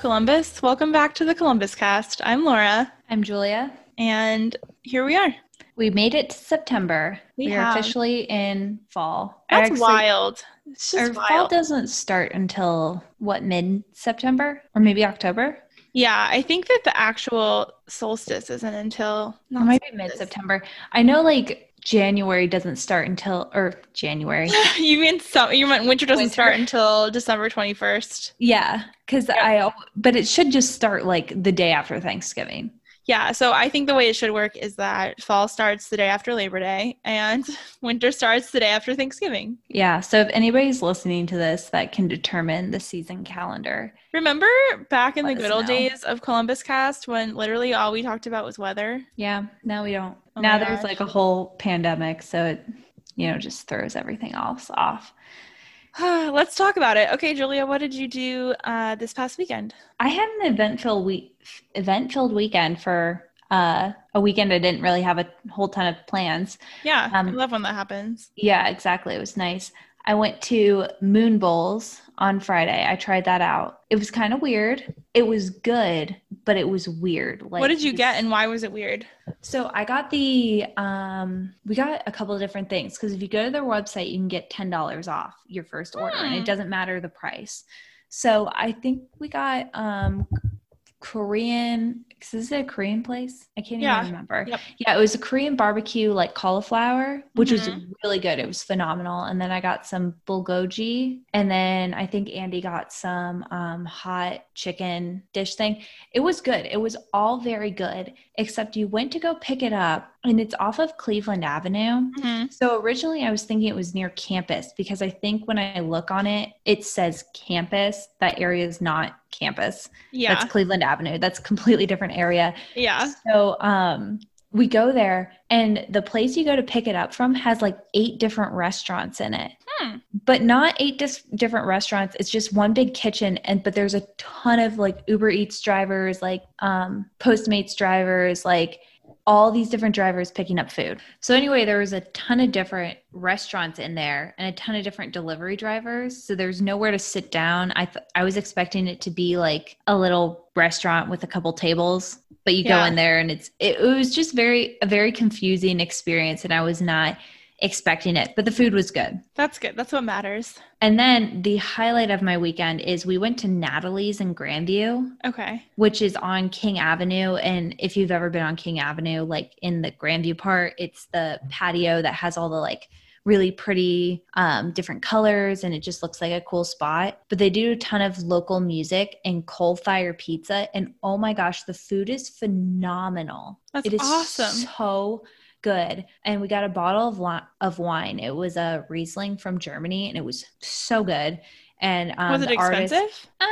Columbus? Welcome back to the Columbus cast. I'm Laura, I'm Julia. and here we are. We made it to September. We We, are officially in fall. That's actually- wild. It's Our just fall doesn't start until what mid September or maybe October. yeah, I think that the actual solstice isn't until not maybe solstice. mid September. I know like January doesn't start until or January. you mean some? You meant winter doesn't Winter. start until December 21st. yeah, because I but it should just start like the day after Thanksgiving. Yeah, so I think the way it should work is that fall starts the day after Labor Day and winter starts the day after Thanksgiving. Yeah. So if anybody's listening to this that can determine the season calendar, Remember back in the good old know. days of Columbus Cast when literally all we talked about was weather? Yeah, now we don't. Oh now there's gosh. like a whole pandemic, so it, you know, just throws everything else off. Let's talk about it. Okay, Julia, what did you do uh, this past weekend? I had an event filled week, event filled weekend for uh, a weekend. I didn't really have a whole ton of plans. Yeah, I Um, love when that happens. Yeah, exactly. It was nice. I went to Moon Bowls on Friday. I tried that out. It was kind of weird. It was good, but it was weird. Like, what did you get and why was it weird? So I got the um we got a couple of different things because if you go to their website you can get ten dollars off your first order and Hmm. it doesn't matter the price. So I think we got um Korean is this a Korean place? I can't Yeah. even remember. Yep. Yeah, it was a Korean barbecue like cauliflower, which was Mhm. really good. It was phenomenal. And then I got some bulgogi and then I think Andy got some um hot chicken dish thing. It was good. It was all very good, except you went to go pick it up and it's off of Cleveland Avenue. Mhm. So originally I was thinking it was near campus because I think when I look on it, it says campus. That area is not campus. Yeah, That's Cleveland Avenue. That's a completely different area. yeah. So um we go there and the place you go to pick it up from has like eight different restaurants in it Hmm. but not eight dis- different restaurants it's just one big kitchen and but there's a ton of like uber eats drivers like um postmates drivers like all these different drivers picking up food. So anyway there was a ton of different restaurants in there and a ton of different delivery drivers. So there's nowhere to sit down. I th- i was expecting it to be like a little restaurant with a couple tables but you Yeah. go in there and it's it, it was just very a very confusing experience and i was not expecting it but the food was good That's good. That's what matters. and then the highlight of my weekend is we went to Natalie's in Grandview, Okay. which is on King Avenue. And if you've ever been on King Avenue, like in the Grandview part, it's the patio that has all the like really pretty um, different colors and it just looks like a cool spot. But they do a ton of local music and coal fire pizza. And oh my gosh, the food is phenomenal. That's It is awesome. so good. And we got a bottle of of wine. It was a Riesling from Germany, and it was so good. And um, was it the artist- expensive? Uh,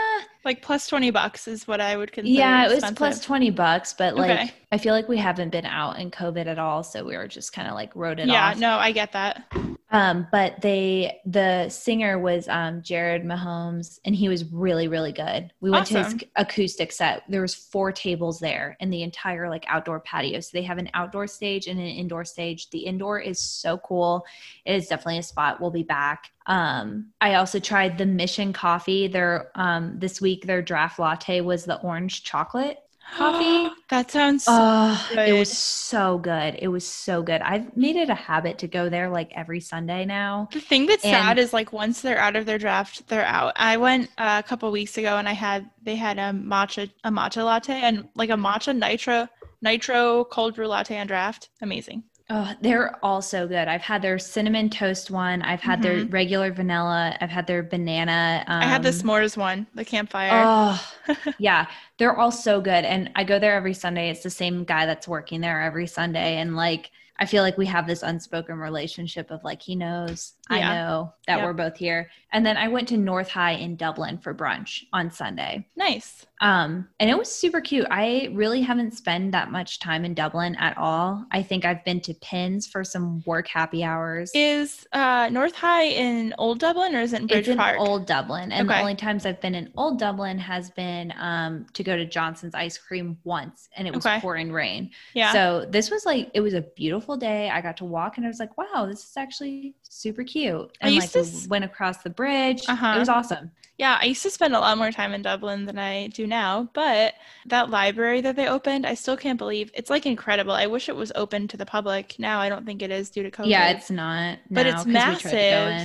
Like plus 20 bucks is what I would consider yeah, it was expensive. plus twenty bucks, but like Okay. I feel like we haven't been out in COVID at all, so we were just kind of like wrote it Yeah, off. Yeah, no, I get that. Um, but they the singer was um Jared Mahomes and he was really, really good. We went to his acoustic set. There was four tables there in the entire like outdoor patio. So they have an outdoor stage and an indoor stage. The indoor is so cool. It is definitely a spot. We'll be back. Um, I also tried the Mission Coffee. Their um this week their draft latte was the orange chocolate coffee. that sounds Oh, it was so good. It was so good. I've made it a habit to go there like every Sunday now. The thing that's And- sad is like once they're out of their draft, they're out. I went uh, a couple weeks ago and I had they had a matcha a matcha latte and like a matcha nitro nitro cold brew latte on draft. Amazing. Oh, they're all so good. I've had their cinnamon toast one. I've had their regular vanilla. I've had their banana. Um, Mm-hmm. I had the s'mores one, the campfire. Oh, yeah. They're all so good. And I go there every Sunday. It's the same guy that's working there every Sunday. And like, I feel like we have this unspoken relationship of like, he knows, I Yeah. know that Yep. we're both here. And then I went to North High in Dublin for brunch on Sunday. nice. Um, and it was super cute. I really haven't spent that much time in Dublin at all. I think I've been to Pins for some work happy hours. Is uh, North High in Old Dublin or is it in Bridge it's in Old Dublin, and the only times I've been in Old Dublin has been um, to go to Johnson's Ice Cream once, and it was Okay. pouring rain. yeah. So this was like it was a beautiful day. I got to walk, and I was like, "Wow, this is actually super cute." I And used like to we went across the bridge. Uh-huh. It was awesome. yeah, I used to spend a lot more time in Dublin than I do now. But that library that they opened, I still can't believe it's like incredible. I wish it was open to the public. Now I don't think it is due to COVID. Yeah, it's not. but now, it's 'cause we tried to go in.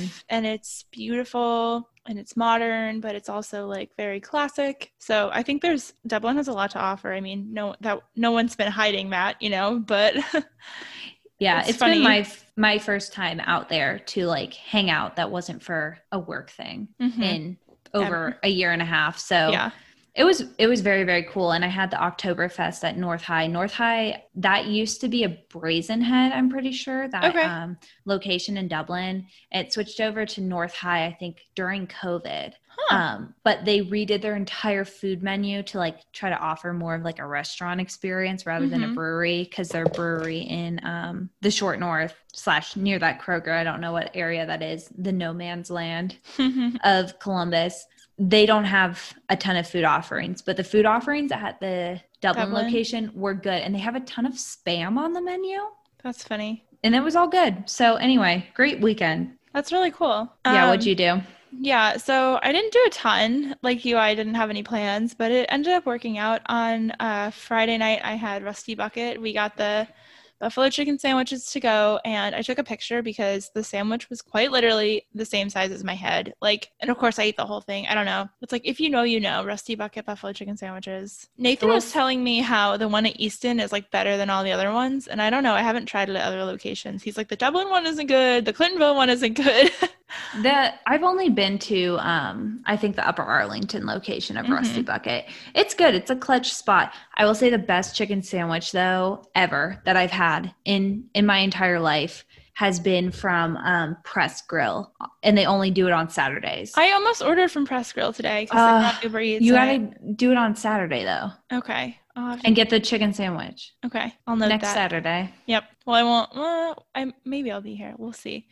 massive and it's beautiful and it's modern, but it's also like very classic. So I think there's Dublin has a lot to offer. I mean, no that no one's been hiding that, you know, but Yeah, It's it's funny. been my my first time out there to like hang out that wasn't for a work thing Mhm. in over a year and a half. So yeah. It was it was very very cool and i had the oktoberfest at north high north high that used to be a brazen head i'm pretty sure that Okay. um, location in dublin it switched over to north high i think during covid Huh. um, but they redid their entire food menu to like try to offer more of like a restaurant experience rather than a Mhm. brewery because their brewery in um, the short north slash near that kroger i don't know what area that is the no man's land of Columbus, they don't have a ton of food offerings, but the food offerings at the Dublin, Dublin? location were good and they have a ton of spam on the menu That's funny. and it was all good. So anyway, great weekend. That's really cool. yeah, Um, what'd you do? Yeah, so I didn't do a ton like you. I didn't have any plans, but it ended up working out. On uh, Friday night, I had Rusty Bucket. We got the buffalo chicken sandwiches to go, and I took a picture because the sandwich was quite literally the same size as my head. Like, and of course, I ate the whole thing. I don't know. It's like if you know, you know. Rusty Bucket buffalo chicken sandwiches. Nathan was was- telling me how the one at Easton is like better than all the other ones, and I don't know. I haven't tried it at other locations. He's like the Dublin one isn't good, the Clintonville one isn't good. The I've only been to um I think the Upper Arlington location of Rusty Bucket. It's good. It's a clutch spot. I will say the best chicken sandwich though ever that I've had in in my entire life has been from um Press Grill and they only do it on Saturdays. I almost ordered from Press Grill today because Uh, I got Uber Eats. you and got to do it on Saturday though okay. I'll have to- and get the chicken sandwich okay, I'll note next that. Saturday. Yep. Well, I won't. Well, I maybe I'll be here. We'll see.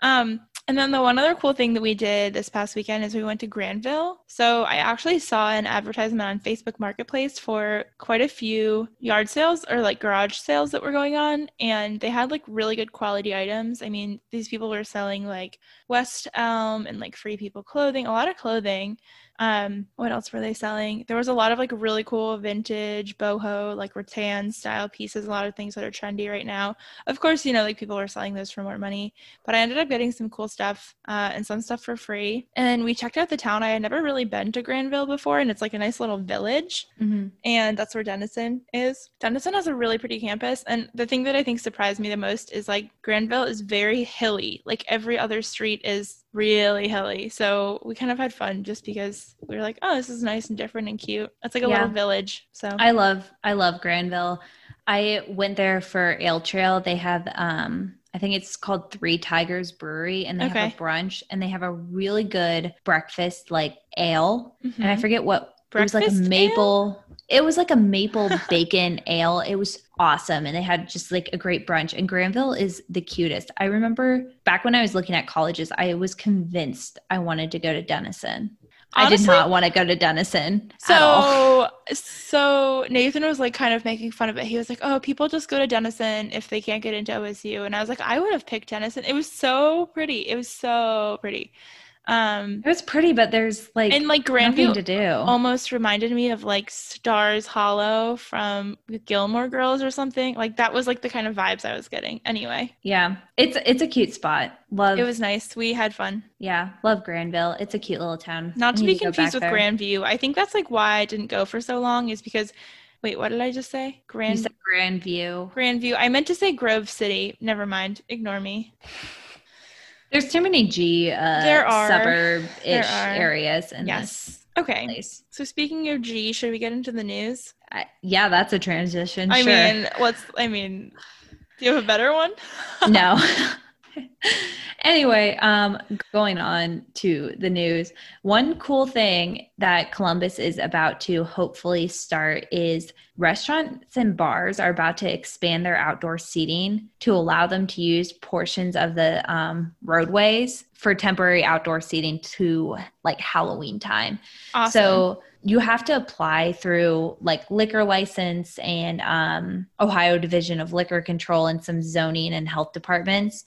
Um, and then the one other cool thing that we did this past weekend is we went to Granville. So I actually saw an advertisement on Facebook Marketplace for quite a few yard sales or like garage sales that were going on, and they had like really good quality items. I mean, these people were selling like West Elm and like Free People clothing, a lot of clothing. Um, what else were they selling? There was a lot of like really cool vintage boho, like rattan style pieces, a lot of things that are trendy right now. Of course, you know, like people were selling those for more money, but I ended up getting some cool stuff uh, and some stuff for free. And we checked out the town. I had never really been to Granville before, and it's like a nice little village Mm-hmm. and that's where Denison is. Denison has a really pretty campus, and the thing that I think surprised me the most is like Granville is very hilly. Like every other street is really hilly, so we kind of had fun just because we were like, oh, this is nice and different and cute. It's like a Yeah. little village. So I love I love Granville. I went there for Ale Trail. They have um I think it's called Three Tigers Brewery and they have a brunch and they have a really good breakfast like ale. And I Mhm. forget what it was like a Breakfast ale? It was like a maple bacon ale. It was awesome and they had just like a great brunch and Granville is the cutest. I remember back when I was looking at colleges, I was convinced I wanted to go to Denison. I did not want to go to Denison. So, so Nathan was like kind of making fun of it. He was like, "Oh, people just go to Denison if they can't get into OSU," and I was like, "I would have picked Denison. It was so pretty. It was so pretty." Um, It was pretty, but there's like and like Grandview to do. almost reminded me of like Stars Hollow from Gilmore Girls or something. Like that was like the kind of vibes I was getting. Anyway, yeah, it's it's a cute spot. Love it was nice. We had fun. yeah, love Granville. It's a cute little town. Not to be go confused with there. Grandview. I think that's like why I didn't go for so long is because wait, what did I just say? Grand. You said Grandview. Grandview. I meant to say Grove City. Never mind. Ignore me. There's too many G uh, There are. suburb-ish There are. areas in this Yes. Okay. place. So speaking of G, should we get into the news? I, yeah, that's a transition. I sure. mean, what's I mean, do you have a better one? no. anyway, um, going on to the news. One cool thing that Columbus is about to hopefully start is restaurants and bars are about to expand their outdoor seating to allow them to use portions of the um, roadways for temporary outdoor seating to like Halloween time. Awesome. So you have to apply through like liquor license and um, Ohio Division of Liquor Control and some zoning and health departments.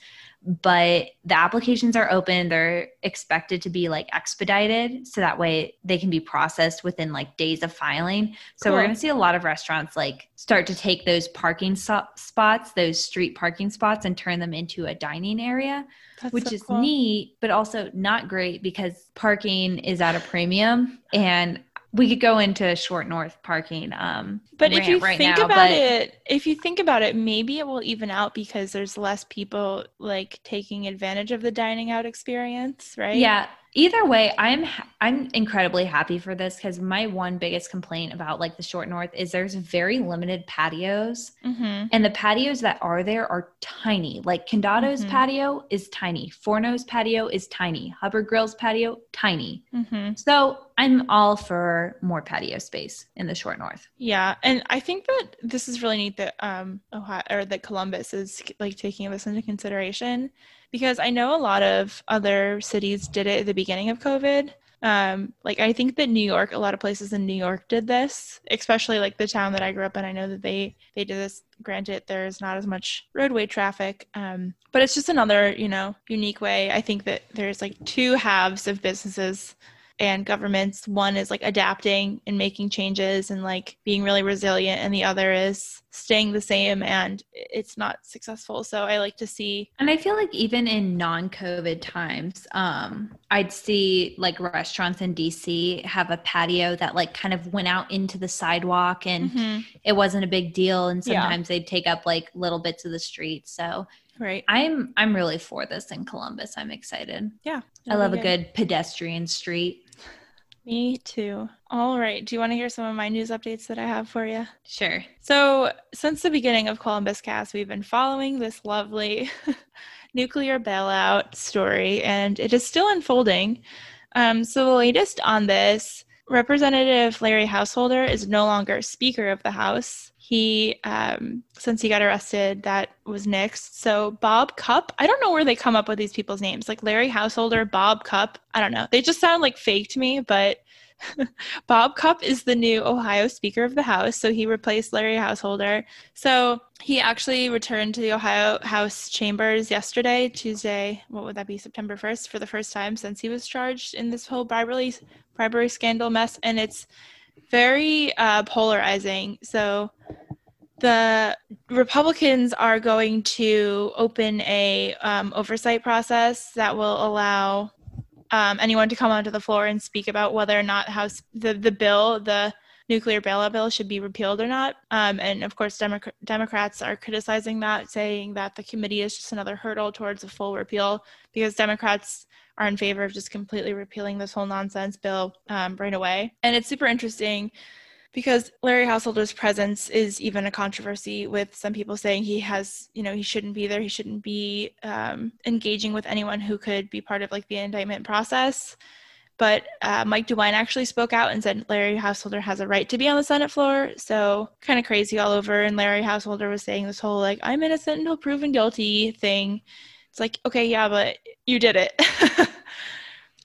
but the applications are open. They're expected to be like expedited so that way they can be processed within like days of filing. So Cool. we're going to see a lot of restaurants like start to take those parking so- spots, those street parking spots, and turn them into a dining area That's which so is cool. neat, but also not great because parking is at a premium. And we could go into short north parking. Um, But if you right think now, about it, if you think about it, maybe it will even out because there's less people like taking advantage of the dining out experience, right? Yeah. Either way, I'm I'm incredibly happy for this because my one biggest complaint about like the short north is there's very limited patios, Mm-hmm. and the patios that are there are tiny. Like Condado's Mhm. patio is tiny, Forno's patio is tiny, Hubbard Grill's patio tiny. Mm-hmm. So I'm all for more patio space in the short north. Yeah, and I think that this is really neat that um Ohio or that Columbus is like taking this into consideration because I know a lot of other cities did it at the beginning of COVID. Um, like I think that New York, a lot of places in New York did this, especially like the town that I grew up in. I know that they they did this. Granted, there's not as much roadway traffic, um, but it's just another you know unique way. I think that there's like two halves of businesses and governments one is like adapting and making changes and like being really resilient and the other is staying the same and it's not successful so i like to see And I feel like even in non-COVID times, um, I'd see like restaurants in DC have a patio that like kind of went out into the sidewalk and Mhm. it wasn't a big deal. And Yeah. sometimes they'd take up like little bits of the street. So right I'm I'm really for this in Columbus. I'm excited. yeah I love a good pedestrian street. Me too all right do you want to hear some of my news updates that i have for you Sure. So, since the beginning of Columbus Cast, we've been following this lovely nuclear bailout story, and it is still unfolding. Um, so, the latest on this Representative Larry Householder is no longer Speaker of the House. He, um, since he got arrested, that was nixed. So, Bob Cupp I don't know where they come up with these people's names, like Larry Householder, Bob Cupp I don't know. They just sound like fake to me, but Bob Cupp is the new Ohio Speaker of the House, so he replaced Larry Householder. So he actually returned to the Ohio House chambers yesterday, Tuesday. What would that be? September first, for the first time since he was charged in this whole bribery bribery scandal mess, and it's very uh, polarizing. So the Republicans are going to open a um, oversight process that will allow um, anyone to come onto the floor and speak about whether or not House the the bill the nuclear bailout bill should be repealed or not. Um, and of course, Democ- Democrats are criticizing that, saying that the committee is just another hurdle towards a full repeal because Democrats are in favor of just completely repealing this whole nonsense bill um, right away. And it's super interesting because Larry Householder's presence is even a controversy with some people saying he has, you know, he shouldn't be there. He shouldn't be um, engaging with anyone who could be part of like the indictment process. But uh, Mike DeWine actually spoke out and said Larry Householder has a right to be on the Senate floor. So kind of crazy all over. And Larry Householder was saying this whole like I'm innocent until proven guilty thing. It's like okay, yeah, but you did it.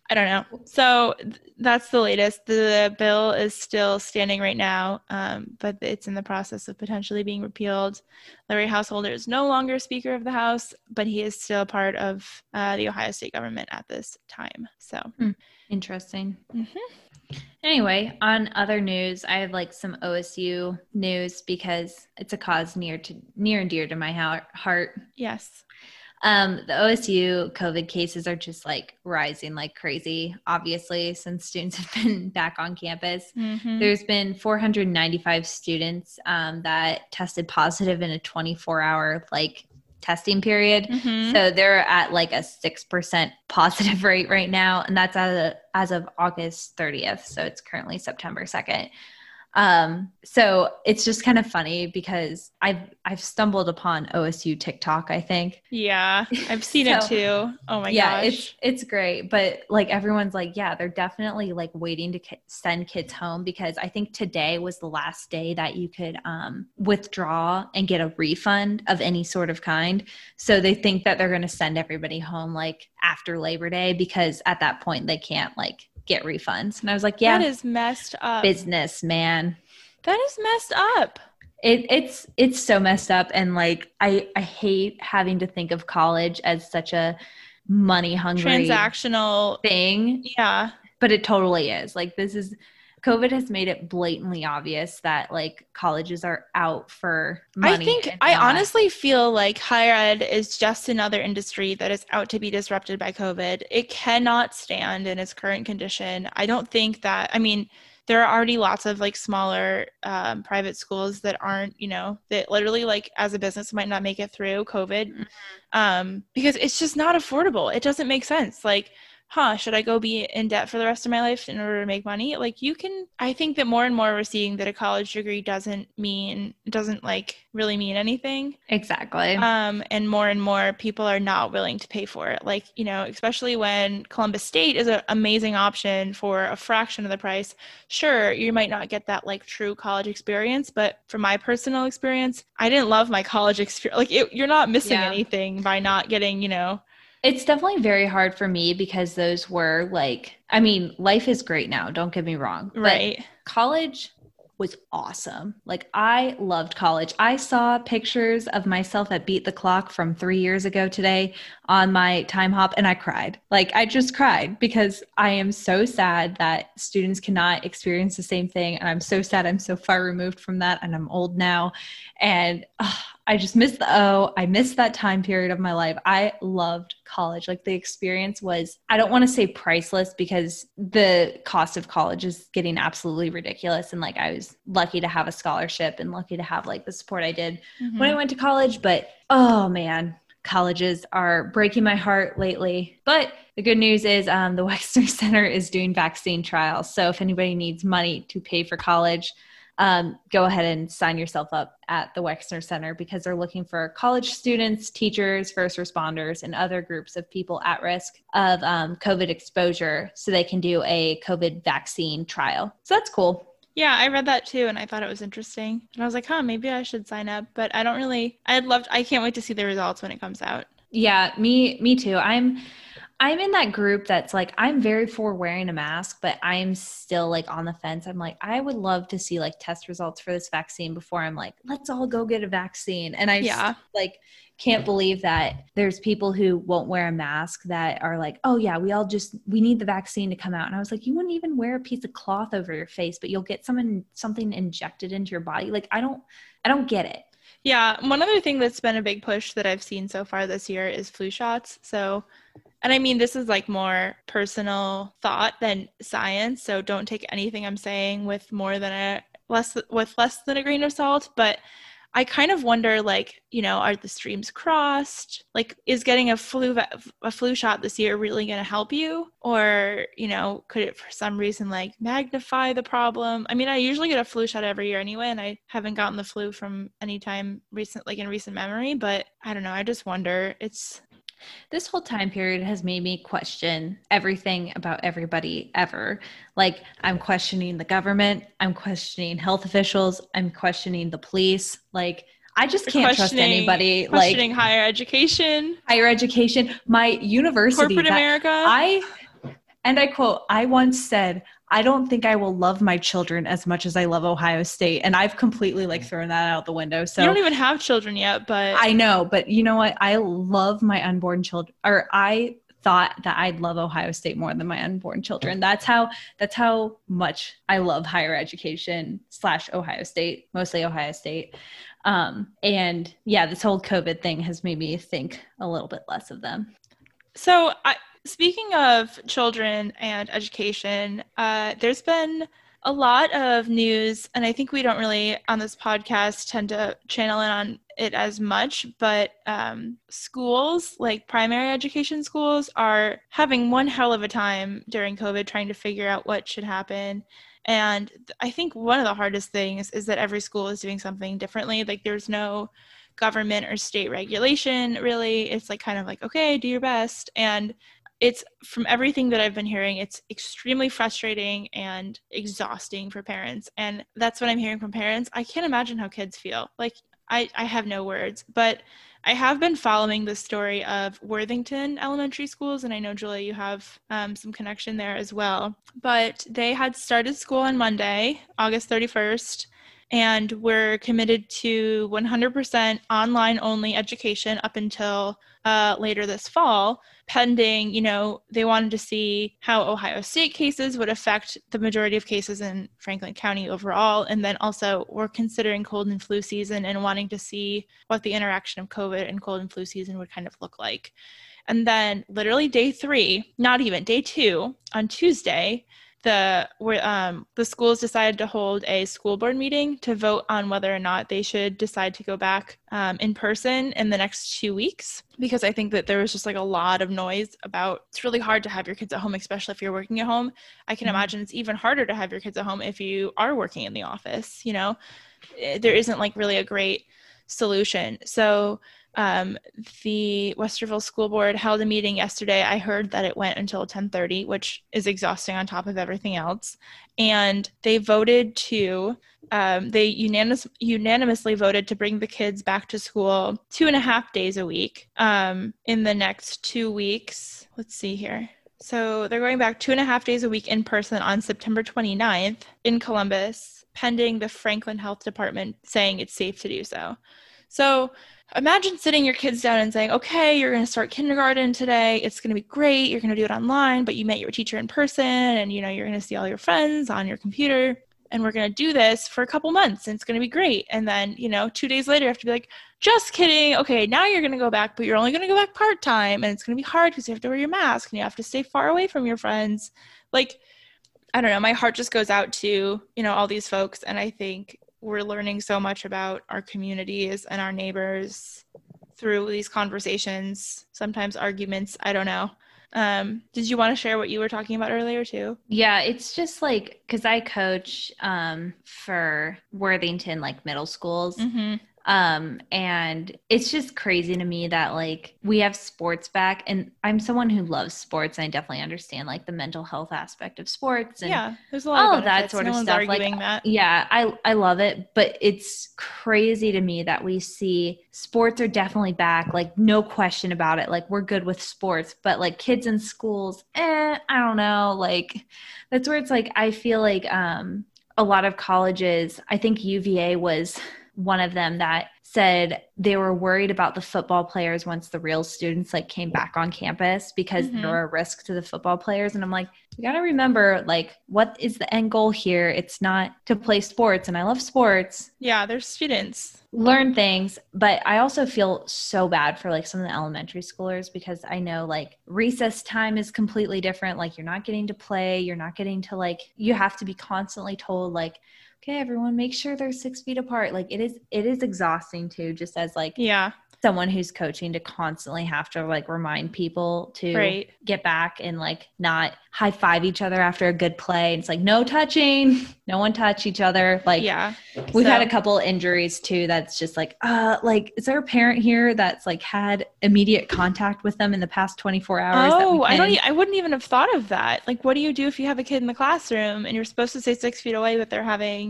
I don't know. So th- that's the latest. The bill is still standing right now, um, but it's in the process of potentially being repealed. Larry Householder is no longer Speaker of the House, but he is still part of uh, the Ohio state government at this time. So, Interesting. Mhm. Anyway, on other news, I have like some OSU news because it's a cause near to near and dear to my hou- heart. yes. Um, the OSU COVID cases are just like rising like crazy, obviously, since students have been back on campus. Mhm. There's been 495 students um, that tested positive in a 24 hour like testing period. Mhm. So they're at like a 6% positive rate right now. And that's as of, as of August 30th. So it's currently September 2nd. Um, so it's just kind of funny because I've I've stumbled upon OSU TikTok, I think. Yeah, I've seen it too. Oh my yeah, gosh. it's it's great, but like everyone's like, yeah, they're definitely like waiting to ki- send kids home because I think today was the last day that you could um, withdraw and get a refund of any sort of kind. So they think that they're going to send everybody home like after Labor Day because at that point they can't like get refunds. And I was like, yeah, that is messed up. business, man. that is messed up. it, it's it's so messed up and like i i hate having to think of college as such a money hungry Transactional. thing Yeah. but it totally is like this is covid has made it blatantly obvious that like colleges are out for money I think I not- honestly feel like higher ed is just another industry that is out to be disrupted by COVID. It cannot stand in its current condition. I don't think that, I mean, there are already lots of like smaller um, private schools that aren't, you know, that literally like as a business might not make it through COVID Mhm. um, because it's just not affordable. It doesn't make sense. Like, huh, should I go be in debt for the rest of my life in order to make money? Like, you can, I think that more and more we're seeing that a college degree doesn't mean, doesn't like really mean anything. exactly Um, and more and more people are not willing to pay for it. Like, you know, especially when Columbus State is an amazing option for a fraction of the price. Sure, you might not get that like true college experience, but from my personal experience, I didn't love my college experience. Like, it, you're not missing Yeah. anything by not getting, you know, It's definitely very hard for me because those were like, I mean, life is great now, don't get me wrong. right. college was awesome. Like, I loved college. I saw pictures of myself at Beat the Clock from three years ago today on my Timehop, and I cried. Like, I just cried because I am so sad that students cannot experience the same thing. And I'm so sad I'm so far removed from that, and I'm old now. And I just miss the O. I miss that time period of my life. I loved college. Like the experience was, I don't want to say priceless because the cost of college is getting absolutely ridiculous. And like I was lucky to have a scholarship and lucky to have like the support I did when I Mhm. went to college. But oh man, colleges are breaking my heart lately. But the good news is um, the Wexner Center is doing vaccine trials. So if anybody needs money to pay for college, um, go ahead and sign yourself up at the Wexner Center because they're looking for college students, teachers, first responders, and other groups of people at risk of um, COVID exposure so they can do a COVID vaccine trial. So that's cool. Yeah, I read that too, and I thought it was interesting. And I was like, huh, maybe I should sign up. But I don't really. I'd love. I can't wait to see the results when it comes out. Yeah, me me too. I'm I'm in that group that's like I'm very for wearing a mask, but I'm still like on the fence. I'm like I would love to see like test results for this vaccine before I'm like let's all go get a vaccine. And I Yeah. like can't believe that there's people who won't wear a mask that are like, "Oh yeah, we all just we need the vaccine to come out." And I was like, "You wouldn't even wear a piece of cloth over your face, but you'll get someone something injected into your body." Like I don't I don't get it. Yeah, one other thing that's been a big push that I've seen so far this year is flu shots. So, and I mean, this is like more personal thought than science. So don't take anything I'm saying with more than a less with less than a grain of salt. But I kind of wonder, like, you know, are the streams crossed? Like, is getting a flu a flu shot this year really going to help you, or you know, could it for some reason like magnify the problem? I mean, I usually get a flu shot every year anyway, and I haven't gotten the flu from any time recent, like in recent memory. But I don't know. I just wonder. It's this whole time period has made me question everything about everybody ever. Like, I'm questioning the government, I'm questioning health officials, I'm questioning the police. Like, I just can't trust questioning- anybody. Like, questioning higher education, higher education, my university. corporate that- America. I, and I quote, I once said, I don't think I will love my children as much as I love Ohio State. And I've completely like thrown that out the window. So you don't even have children yet, but I know, but you know what? I love my unborn children, or I thought that I'd love Ohio State more than my unborn children. That's how that's how much I love higher education slash Ohio State, mostly Ohio State. Um, and yeah, this whole COVID thing has made me think a little bit less of them. So, I, speaking of children and education, uh, there's been a lot of news, and I think we don't really on this podcast tend to channel in on it as much, but um, schools, like primary education schools, are having one hell of a time during COVID trying to figure out what should happen. And I think one of the hardest things is that every school is doing something differently. Like, there's no government or state regulation really it's like kind of like okay do your best and it's from everything that i've been hearing it's extremely frustrating and exhausting for parents and that's what i'm hearing from parents. I can't imagine how kids feel. Like i i have no words but i have been following the story of worthington elementary schools and i know julia you have um, some connection there as well. But they had started school on monday august 31st and we're committed to 100% online only education up until uh, later this fall pending you know they wanted to see how ohio state cases would affect the majority of cases in franklin county overall. And then also we're considering cold and flu season and wanting to see what the interaction of covid and cold and flu season would kind of look like. And then literally day three not even day two on tuesday the um, the schools decided to hold a school board meeting to vote on whether or not they should decide to go back um, in person in the next two weeks because I think that there was just like a lot of noise about it's really hard to have your kids at home, especially if you're working at home. I can mm-hmm. imagine it's even harder to have your kids at home if you are working in the office. You know, eh, there isn't like really a great solution. So um, the Westerville School Board held a meeting yesterday. I heard that it went until 10:30, which is exhausting on top of everything else. And they voted to, um, they unanimous, unanimously voted to bring the kids back to school two and a half days a week um, in the next two weeks. Let's see here. So they're going back two and a half days a week in person on September 29th in Columbus, pending the Franklin Health Department saying it's safe to do so. So imagine sitting your kids down and saying, okay, you're going to start kindergarten today. It's going to be great. You're going to do it online, but you met your teacher in person and, you know, you're going to see all your friends on your computer. And we're going to do this for a couple months and it's going to be great. And then, you know, two days later, you have to be like, just kidding. Okay, now you're going to go back, but you're only going to go back part time. And it's going to be hard because you have to wear your mask and you have to stay far away from your friends. Like, I don't know. My heart just goes out to, you know, all these folks. And I think we're learning so much about our communities and our neighbors through these conversations, sometimes arguments. I don't know. Um, did you want to share what you were talking about earlier too? Yeah, it's just like because I coach um, for Worthington like middle schools. Mm-hmm. Um, and it's just crazy to me that like we have sports back and I'm someone who loves sports and I definitely understand like the mental health aspect of sports and yeah, there's a lot all of, that sort no of stuff. Like that. yeah, I I love it, but it's crazy to me that we see sports are definitely back, like no question about it. Like we're good with sports, but like kids in schools, eh, I don't know. Like that's where it's like I feel like um a lot of colleges, I think UVA was one of them that said they were worried about the football players once the real students like came back on campus because mm-hmm. there were a risk to the football players. And i'm like you got to remember like what is the end goal here? It's not to play sports and i love sports. Yeah they're students. Learn things but i also feel so bad for like some of the elementary schoolers because i know like recess time is completely different. Like you're not getting to play. You're not getting to like you have to be constantly told like okay everyone make sure they're six feet apart like it is it is exhausting too just as like yeah someone who's coaching to constantly have to like remind people to right. get back and like not high five each other after a good play. It's like no touching, no one touch each other. Like yeah, we've so. had a couple injuries too. That's just like uh, like is there a parent here that's like had immediate contact with them in the past twenty four hours? Oh, I don't. I wouldn't even have thought of that. Like, what do you do if you have a kid in the classroom and you're supposed to stay six feet away, but they're having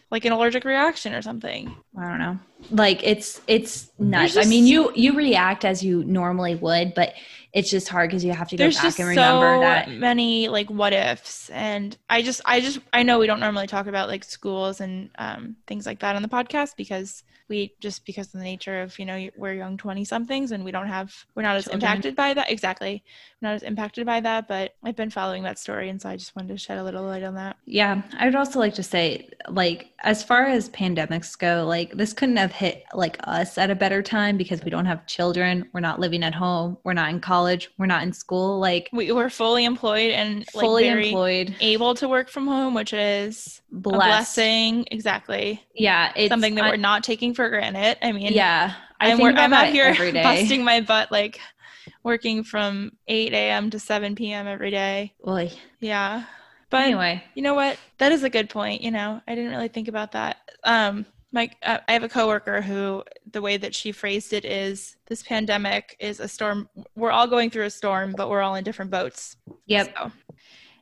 like an allergic reaction or something? I don't know. Like it's it's nuts. Just, I mean, you you react as you normally would, but it's just hard because you have to go back and remember so that many like what ifs and i just i just i know we don't normally talk about like schools and um, things like that on the podcast because we just because of the nature of you know we're young 20 somethings and we don't have we're not as Children. impacted by that exactly we're not as impacted by that but i've been following that story and so i just wanted to shed a little light on that yeah i would also like to say like as far as pandemics go like this couldn't have hit like us at a better time because we don't have children we're not living at home we're not in college we're not in school like we were fully employed and fully like, employed. able to work from home which is Blessed. a blessing. Exactly. Yeah it's something that we're not taking for granted. I mean yeah I I'm, I'm out here busting my butt like working from 8 a.m to 7 p.m every day. Boy. yeah but anyway, you know what? That is a good point. You know, I didn't really think about that. Um, Mike, uh, I have a coworker who the way that she phrased it is this pandemic is a storm. We're all going through a storm, but we're all in different boats. Yep. So.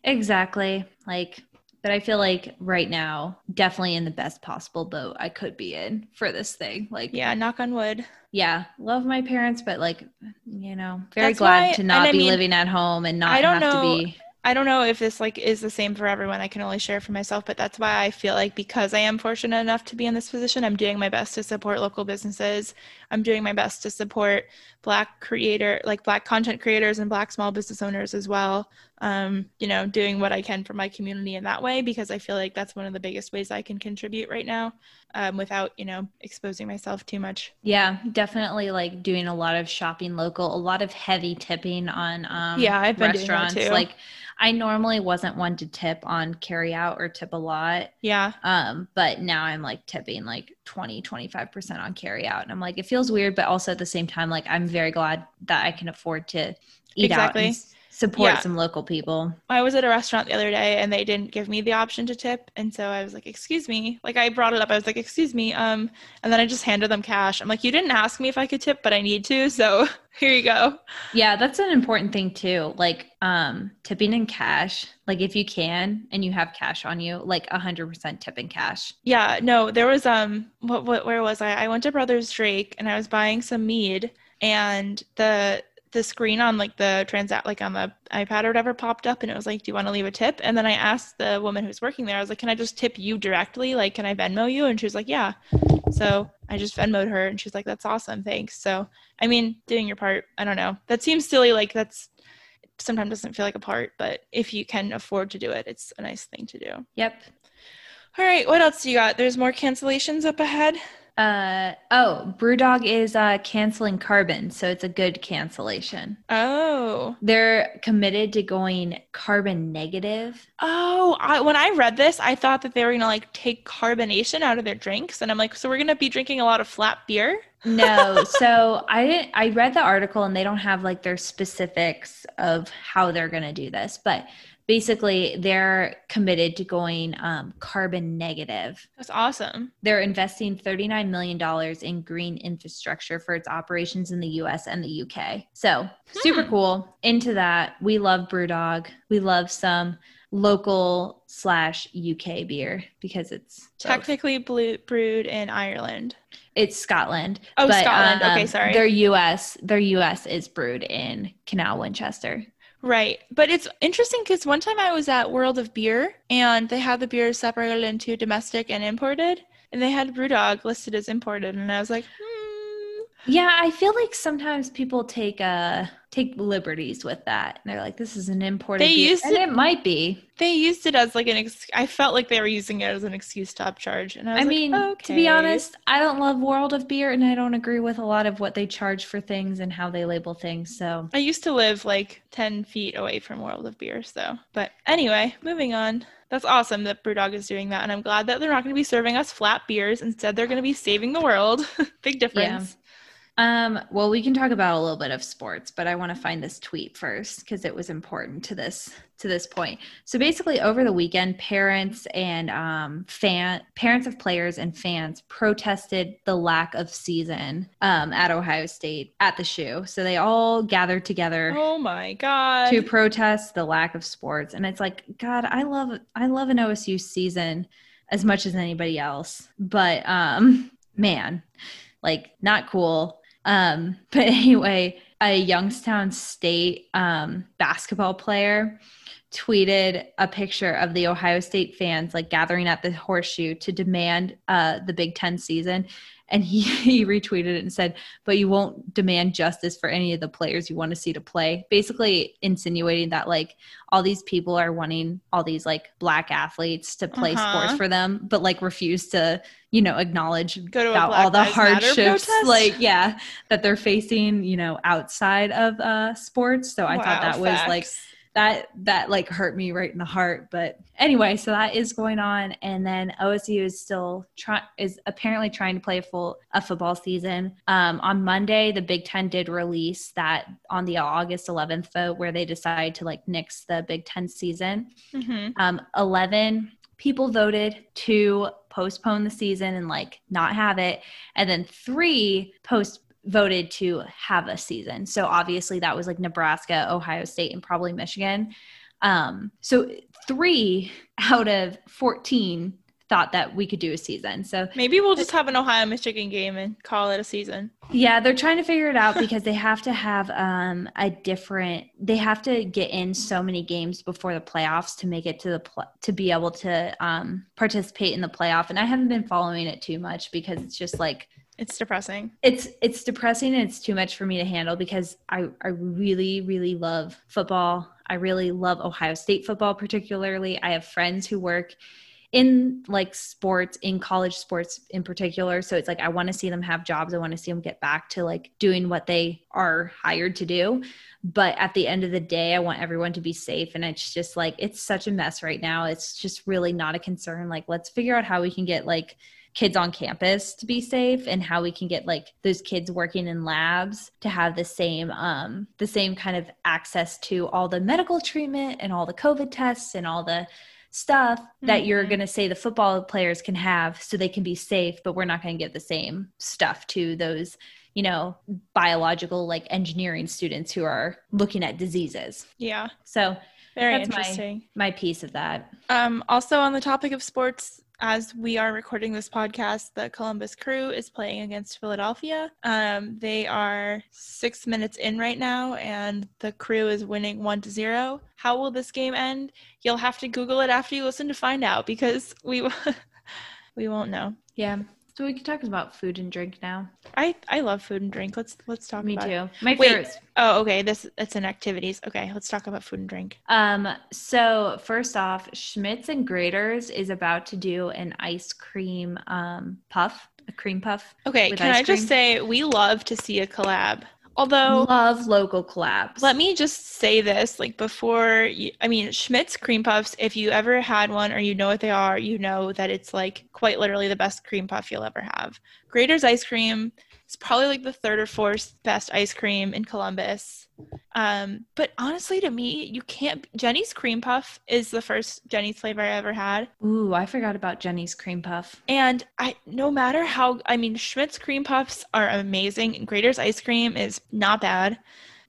Exactly. Like, but I feel like right now, definitely in the best possible boat I could be in for this thing. Like, yeah, knock on wood. Yeah, love my parents, but like, you know, very That's glad why, to not be mean, living at home and not have know, to be I don't know if this like is the same for everyone. I can only share for myself, but that's why I feel like because I am fortunate enough to be in this position, I'm doing my best to support local businesses. I'm doing my best to support black creator like black content creators and black small business owners as well. Um, you know, doing what I can for my community in that way because I feel like that's one of the biggest ways I can contribute right now um, without, you know, exposing myself too much. Yeah, definitely like doing a lot of shopping local, a lot of heavy tipping on um Yeah, I've been doing that too. Like I normally wasn't one to tip on carry out or tip a lot. Yeah. Um, but now I'm like tipping like 20, 25% on carry out. And I'm like, it feels weird, but also at the same time, like I'm very glad that I can afford to eat Exactly. out and support Yeah. some local people. I was at a restaurant the other day and they didn't give me the option to tip. And so I was like, excuse me. Like I brought it up. I was like, excuse me. Um, and then I just handed them cash. I'm like, you didn't ask me if I could tip, but I need to. So here you go. Yeah, that's an important thing too. Like um tipping in cash, like if you can and you have cash on you, like 100% tip in cash. Yeah, no, there was um what what where was I? I went to Brothers Drake and I was buying some mead and the the screen on like the transact like on the iPad or whatever popped up and it was like, Do you want to leave a tip? And then I asked the woman who's working there, I was like, Can I just tip you directly? Like, can I Venmo you? And she was like, Yeah. So I just Venmoed her and she's like, That's awesome, thanks. So I mean, doing your part, I don't know. That seems silly, like that's sometimes doesn't feel like a part, but if you can afford to do it, it's a nice thing to do. Yep. All right, what else do you got? There's more cancellations up ahead. Uh oh, Brewdog is uh canceling carbon, so it's a good cancellation. Oh, They're committed to going carbon negative. oh! I, when I read this, I thought that they were gonna like take carbonation out of their drinks, and I'm like, so we're gonna be drinking a lot of flat beer? No, so I didn't I read the article and they don't have like their specifics of how they're going to do this, but basically they're committed to going um, carbon negative. That's awesome. They're investing $39 million in green infrastructure for its operations in the US and the UK. So, super Hmm. cool. Into that. We love Brewdog. We love some local slash UK beer because it's. Technically blue, brewed in Ireland. it's Scotland. Oh, Scotland. Okay, um, sorry. Their US, their US is brewed in Canal Winchester. Right. But it's interesting because one time I was at World of Beer and they had the beers separated into domestic and imported, and they had Brewdog listed as imported, and I was like, hmm. Yeah, I feel like sometimes people take uh take liberties with that. And they're like, this is an imported They beer. used and to- it might be. They used it as like an. Ex- I felt like they were using it as an excuse to upcharge, and I was I like, mean, to be honest, I don't love World of Beer and I don't agree with a lot of what they charge for things and how they label things. So I used to live like ten feet away from World of Beer, so. But anyway, moving on. That's awesome that BrewDog is doing that, and I'm glad that they're not going to be serving us flat beers. Instead, they're going to be saving the world. Big difference. Um, well, we can talk about a little bit of sports, but I want to find this tweet first because it was important to this to this point. So basically, over the weekend, parents and um, fan parents of players and fans protested the lack of season um, at Ohio State at the shoe. So they all gathered together Oh my god. to protest the lack of sports, and it's like, God, I love I love an OSU season as much as anybody else, but um, man, like not cool. Um, but anyway, a Youngstown State um, basketball player tweeted a picture of the Ohio State fans like gathering at the horseshoe to demand uh, the Big Ten season. And he, he retweeted it and said, But you won't demand justice for any of the players you want to see to play. Basically, insinuating that like all these people are wanting all these like black athletes to play Uh-huh. sports for them, but like refuse to, you know, acknowledge Go to about all the hardships like yeah that they're facing you know outside of uh sports so i thought Wow, that was like facts. That that like hurt me right in the heart but anyway so that is going on and then osu is still trying is apparently trying to play a full a football season um on monday the big ten did release that on the august 11th vote where they decided to like nix the big ten season Mhm. um, 11 people voted to postpone the season and like not have it and then three post voted to have a season so obviously that was like nebraska ohio state and probably michigan um, so three out of 14 thought that we could do a season. So Maybe we'll just have an Ohio Michigan game and call it a season. yeah, they're trying to figure it out because they have to have um, a different. They have to get in so many games before the playoffs to make it to the pl- to be able to um, participate in the playoff. And I haven't been following it too much because it's just like It's depressing. it's it's depressing and it's too much for me to handle because I I really really love football. I really love Ohio State football particularly. I have friends who work in like sports in college sports in particular. So it's like i want to see them have jobs. I want to see them get back to like doing what they are hired to do. But at the end of the day i want everyone to be safe. And it's just like it's such a mess right now. It's just really not a concern. Like let's figure out how we can get like kids on campus to be safe and how we can get like those kids working in labs to have the same um the same kind of access to all the medical treatment and all the covid tests and all the stuff that you're Mhm. going to say the football players can have so they can be safe but we're not going to give the same stuff to those you know biological like engineering students who are looking at diseases Yeah. so Very That's my- interesting. my piece of that Um, also, on the topic of sports, as we are recording this podcast, the Columbus Crew is playing against Philadelphia. Um, they are six minutes in right now, and the Crew is winning one to zero. How will this game end? You'll have to Google it after you listen to find out because we we won't know. yeah so we can talk about food and drink now I I love food and drink. Let's let's talk me too it. my Wait. favorite Oh, okay. This it's in activities. Okay, let's talk about food and drink. Um, so first off, Schmidt's and Graeter's is about to do an ice cream um puff, a cream puff. Okay, can I just say we love to see a collab. Although Love local collabs. Let me just say this like before you, I mean Schmidt's cream puffs if you ever had one or you know what they are you know that it's like quite literally the best cream puff you'll ever have. Graeter's ice cream is probably like the third or fourth best ice cream in Columbus. Um, but honestly to me you can't Jeni's cream puff is the first Jeni's flavor I ever had Ooh, I forgot about Jeni's cream puff. and I no matter how I mean Schmidt's cream puffs are amazing and Graeter's ice cream is not bad.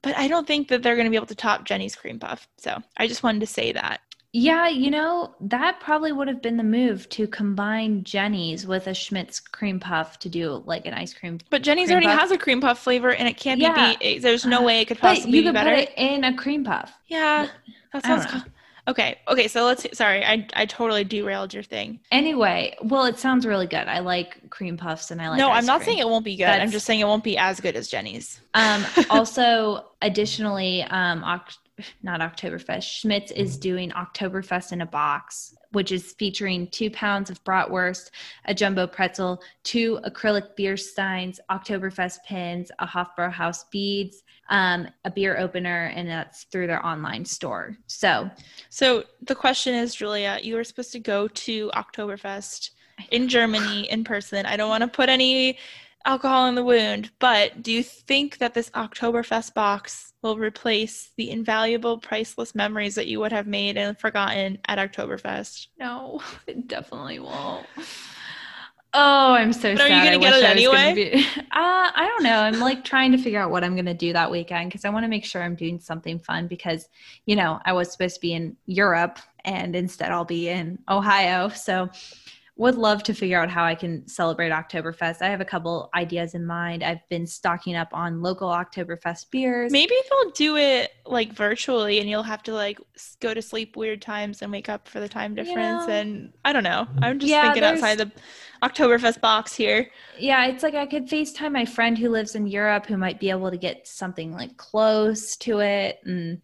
But I don't think that they're going to be able to top Jeni's cream puff. So I just wanted to say that. Yeah, you know, that probably would have been the move to combine Jeni's with a Schmidt's cream puff to do like an ice cream. But Jeni's already puff? has a cream puff flavor and it can't Yeah. be. There's no way it could possibly But you be could better. put it in a cream puff. yeah. That sounds know. co- Okay. Okay, so let's sorry. I I totally derailed your thing. Anyway, well, it sounds really good. I like cream puffs and I like no, I'm not cream. saying it won't be good. I'm just saying it won't be as good as Jeni's. Um, also, additionally, um, Oct- not Oktoberfest, Schmidt's is doing Oktoberfest in a box, which is featuring two pounds of bratwurst, a jumbo pretzel, two acrylic beer steins, Oktoberfest pins, a Hofbrauhaus beads, um, a beer opener, and that's through their online store. So, So the question is, Julia, you were supposed to go to Oktoberfest in Germany in person. I don't want to put any alcohol in the wound, but do you think that this Oktoberfest box will replace the invaluable, priceless memories that you would have made and forgotten at Oktoberfest? no, it definitely won't. Oh, I'm so But are you gonna I get it I anyway? be- uh, I don't know. I'm like trying to figure out what I'm gonna do that weekend because I want to make sure I'm doing something fun because you know I was supposed to be in Europe and instead I'll be in Ohio. So would love to figure out how I can celebrate Oktoberfest. I have a couple ideas in mind. I've been stocking up on local Oktoberfest beers. Maybe they'll do it like virtually and you'll have to like go to sleep weird times and wake up for the time difference. know. And I don't know. I'm just Yeah, thinking outside the Oktoberfest box here. yeah, it's like I could FaceTime my friend who lives in Europe who might be able to get something like close to it. And,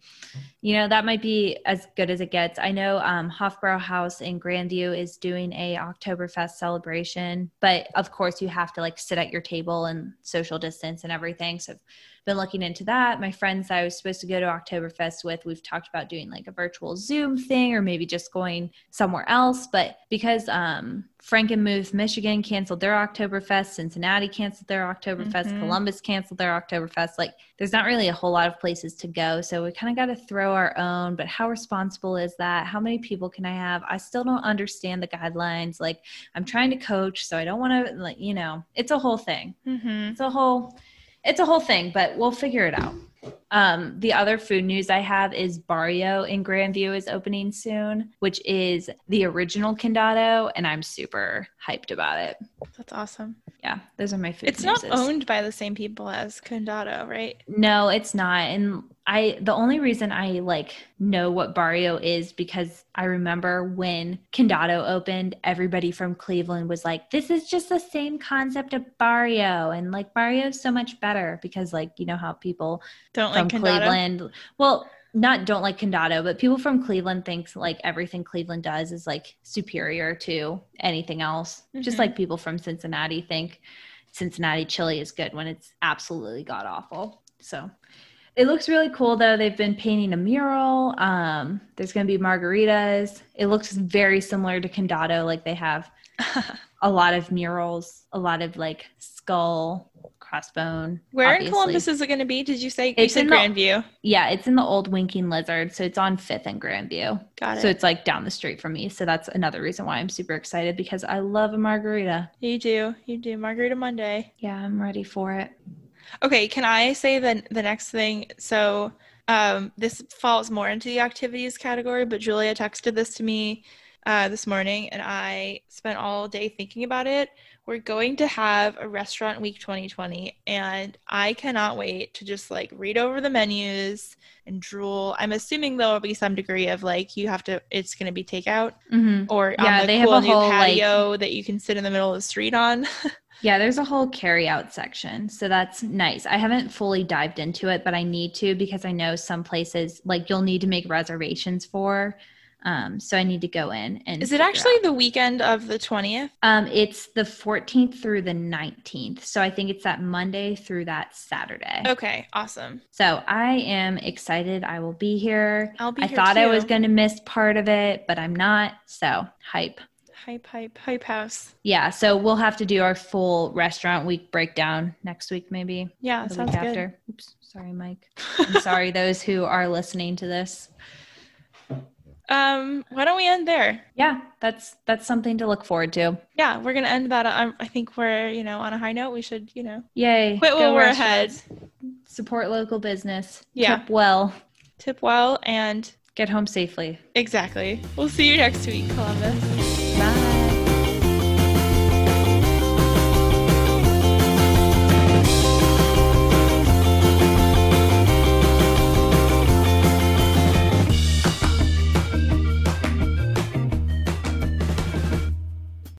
you know, that might be as good as it gets. I know um, Hofbrauhaus in Grandview is doing a Oktoberfest celebration, but of course you have to like sit at your table and social distance and everything. So I've been looking into that. My friends I was supposed to go to Oktoberfest with, we've talked about doing like a virtual Zoom thing or maybe just going somewhere else. But because um, Frankenmuth, Michigan canceled their Oktoberfest, Cincinnati canceled their Oktoberfest, Mhm. Columbus canceled their Oktoberfest, like there's not really a whole lot of places to go. So we kind of got to throw our own. But how responsible is that? How many people can I have? I still don't understand the guidelines. Like I'm trying to coach, so I don't want to, like, you know, it's a whole thing Mm-hmm. it's a whole it's a whole thing but we'll figure it out Um, the other food news I have is Barrio in Grandview is opening soon, which is the original Condado, and I'm super hyped about it. That's awesome. Yeah, those are my food. It's not owned by the same people as Condado, right? No, it's not. And I the only reason I like know what Barrio is because I remember when Condado opened, everybody from Cleveland was like, "This is just the same concept of Barrio," and like Barrio's so much better because like you know how people Don't from like Condado. Cleveland, well, not don't like Condado, but people from Cleveland thinks like everything Cleveland does is like superior to anything else. Just Mhm. like people from Cincinnati think Cincinnati chili is good when it's absolutely god awful. So it looks really cool though. They've been painting a mural. Um, there's going to be margaritas. It looks very similar to Condado. Like they have a lot of murals, a lot of like skull, crossbone. Where in. Columbus is it going to be? Did you say you It's said in the- Grandview? Yeah, it's in the old Winking Lizard, so it's on Fifth and Grandview. Got it. So it's like down the street from me. So that's another reason why I'm super excited because I love a margarita. you do. You do. Margarita Monday. Yeah, I'm ready for it. Okay, can I say the the next thing? So um, this falls more into the activities category, but Julia texted this to me uh, this morning, and I spent all day thinking about it. We're going to have a restaurant week 2020, and I cannot wait to just like read over the menus and drool. I'm assuming there will be some degree of like you have to. It's going to be takeout hmm or Yeah, on the they have a new whole, like- patio that you can sit in the middle of the street on. Yeah, there's a whole carry out section. So that's nice. I haven't fully dived into it, but I need to because I know some places like you'll need to make reservations for. Um, so I need to go in and Is it actually out. the weekend of the 20th? um it's the 14th through the 19th. So I think it's that Monday through that Saturday. Okay, awesome. So I am excited. I will be here. I'll be I thought I was going to miss part of it, but I'm not. So hype. Hype, hype, hype house. Yeah. So we'll have to do our full restaurant week breakdown next week, maybe Yeah, the sounds week good. after. Oops. Sorry, Mike. I'm sorry, those who are listening to this. Um, why don't we end there? Yeah, that's that's something to look forward to. Yeah, we're gonna end that. On, I think we're you know on a high note. We should you know Yay. quit while we're ahead. Support local business. Yeah. Tip well. Tip well and Get home safely. exactly. We'll see you next week, Columbus.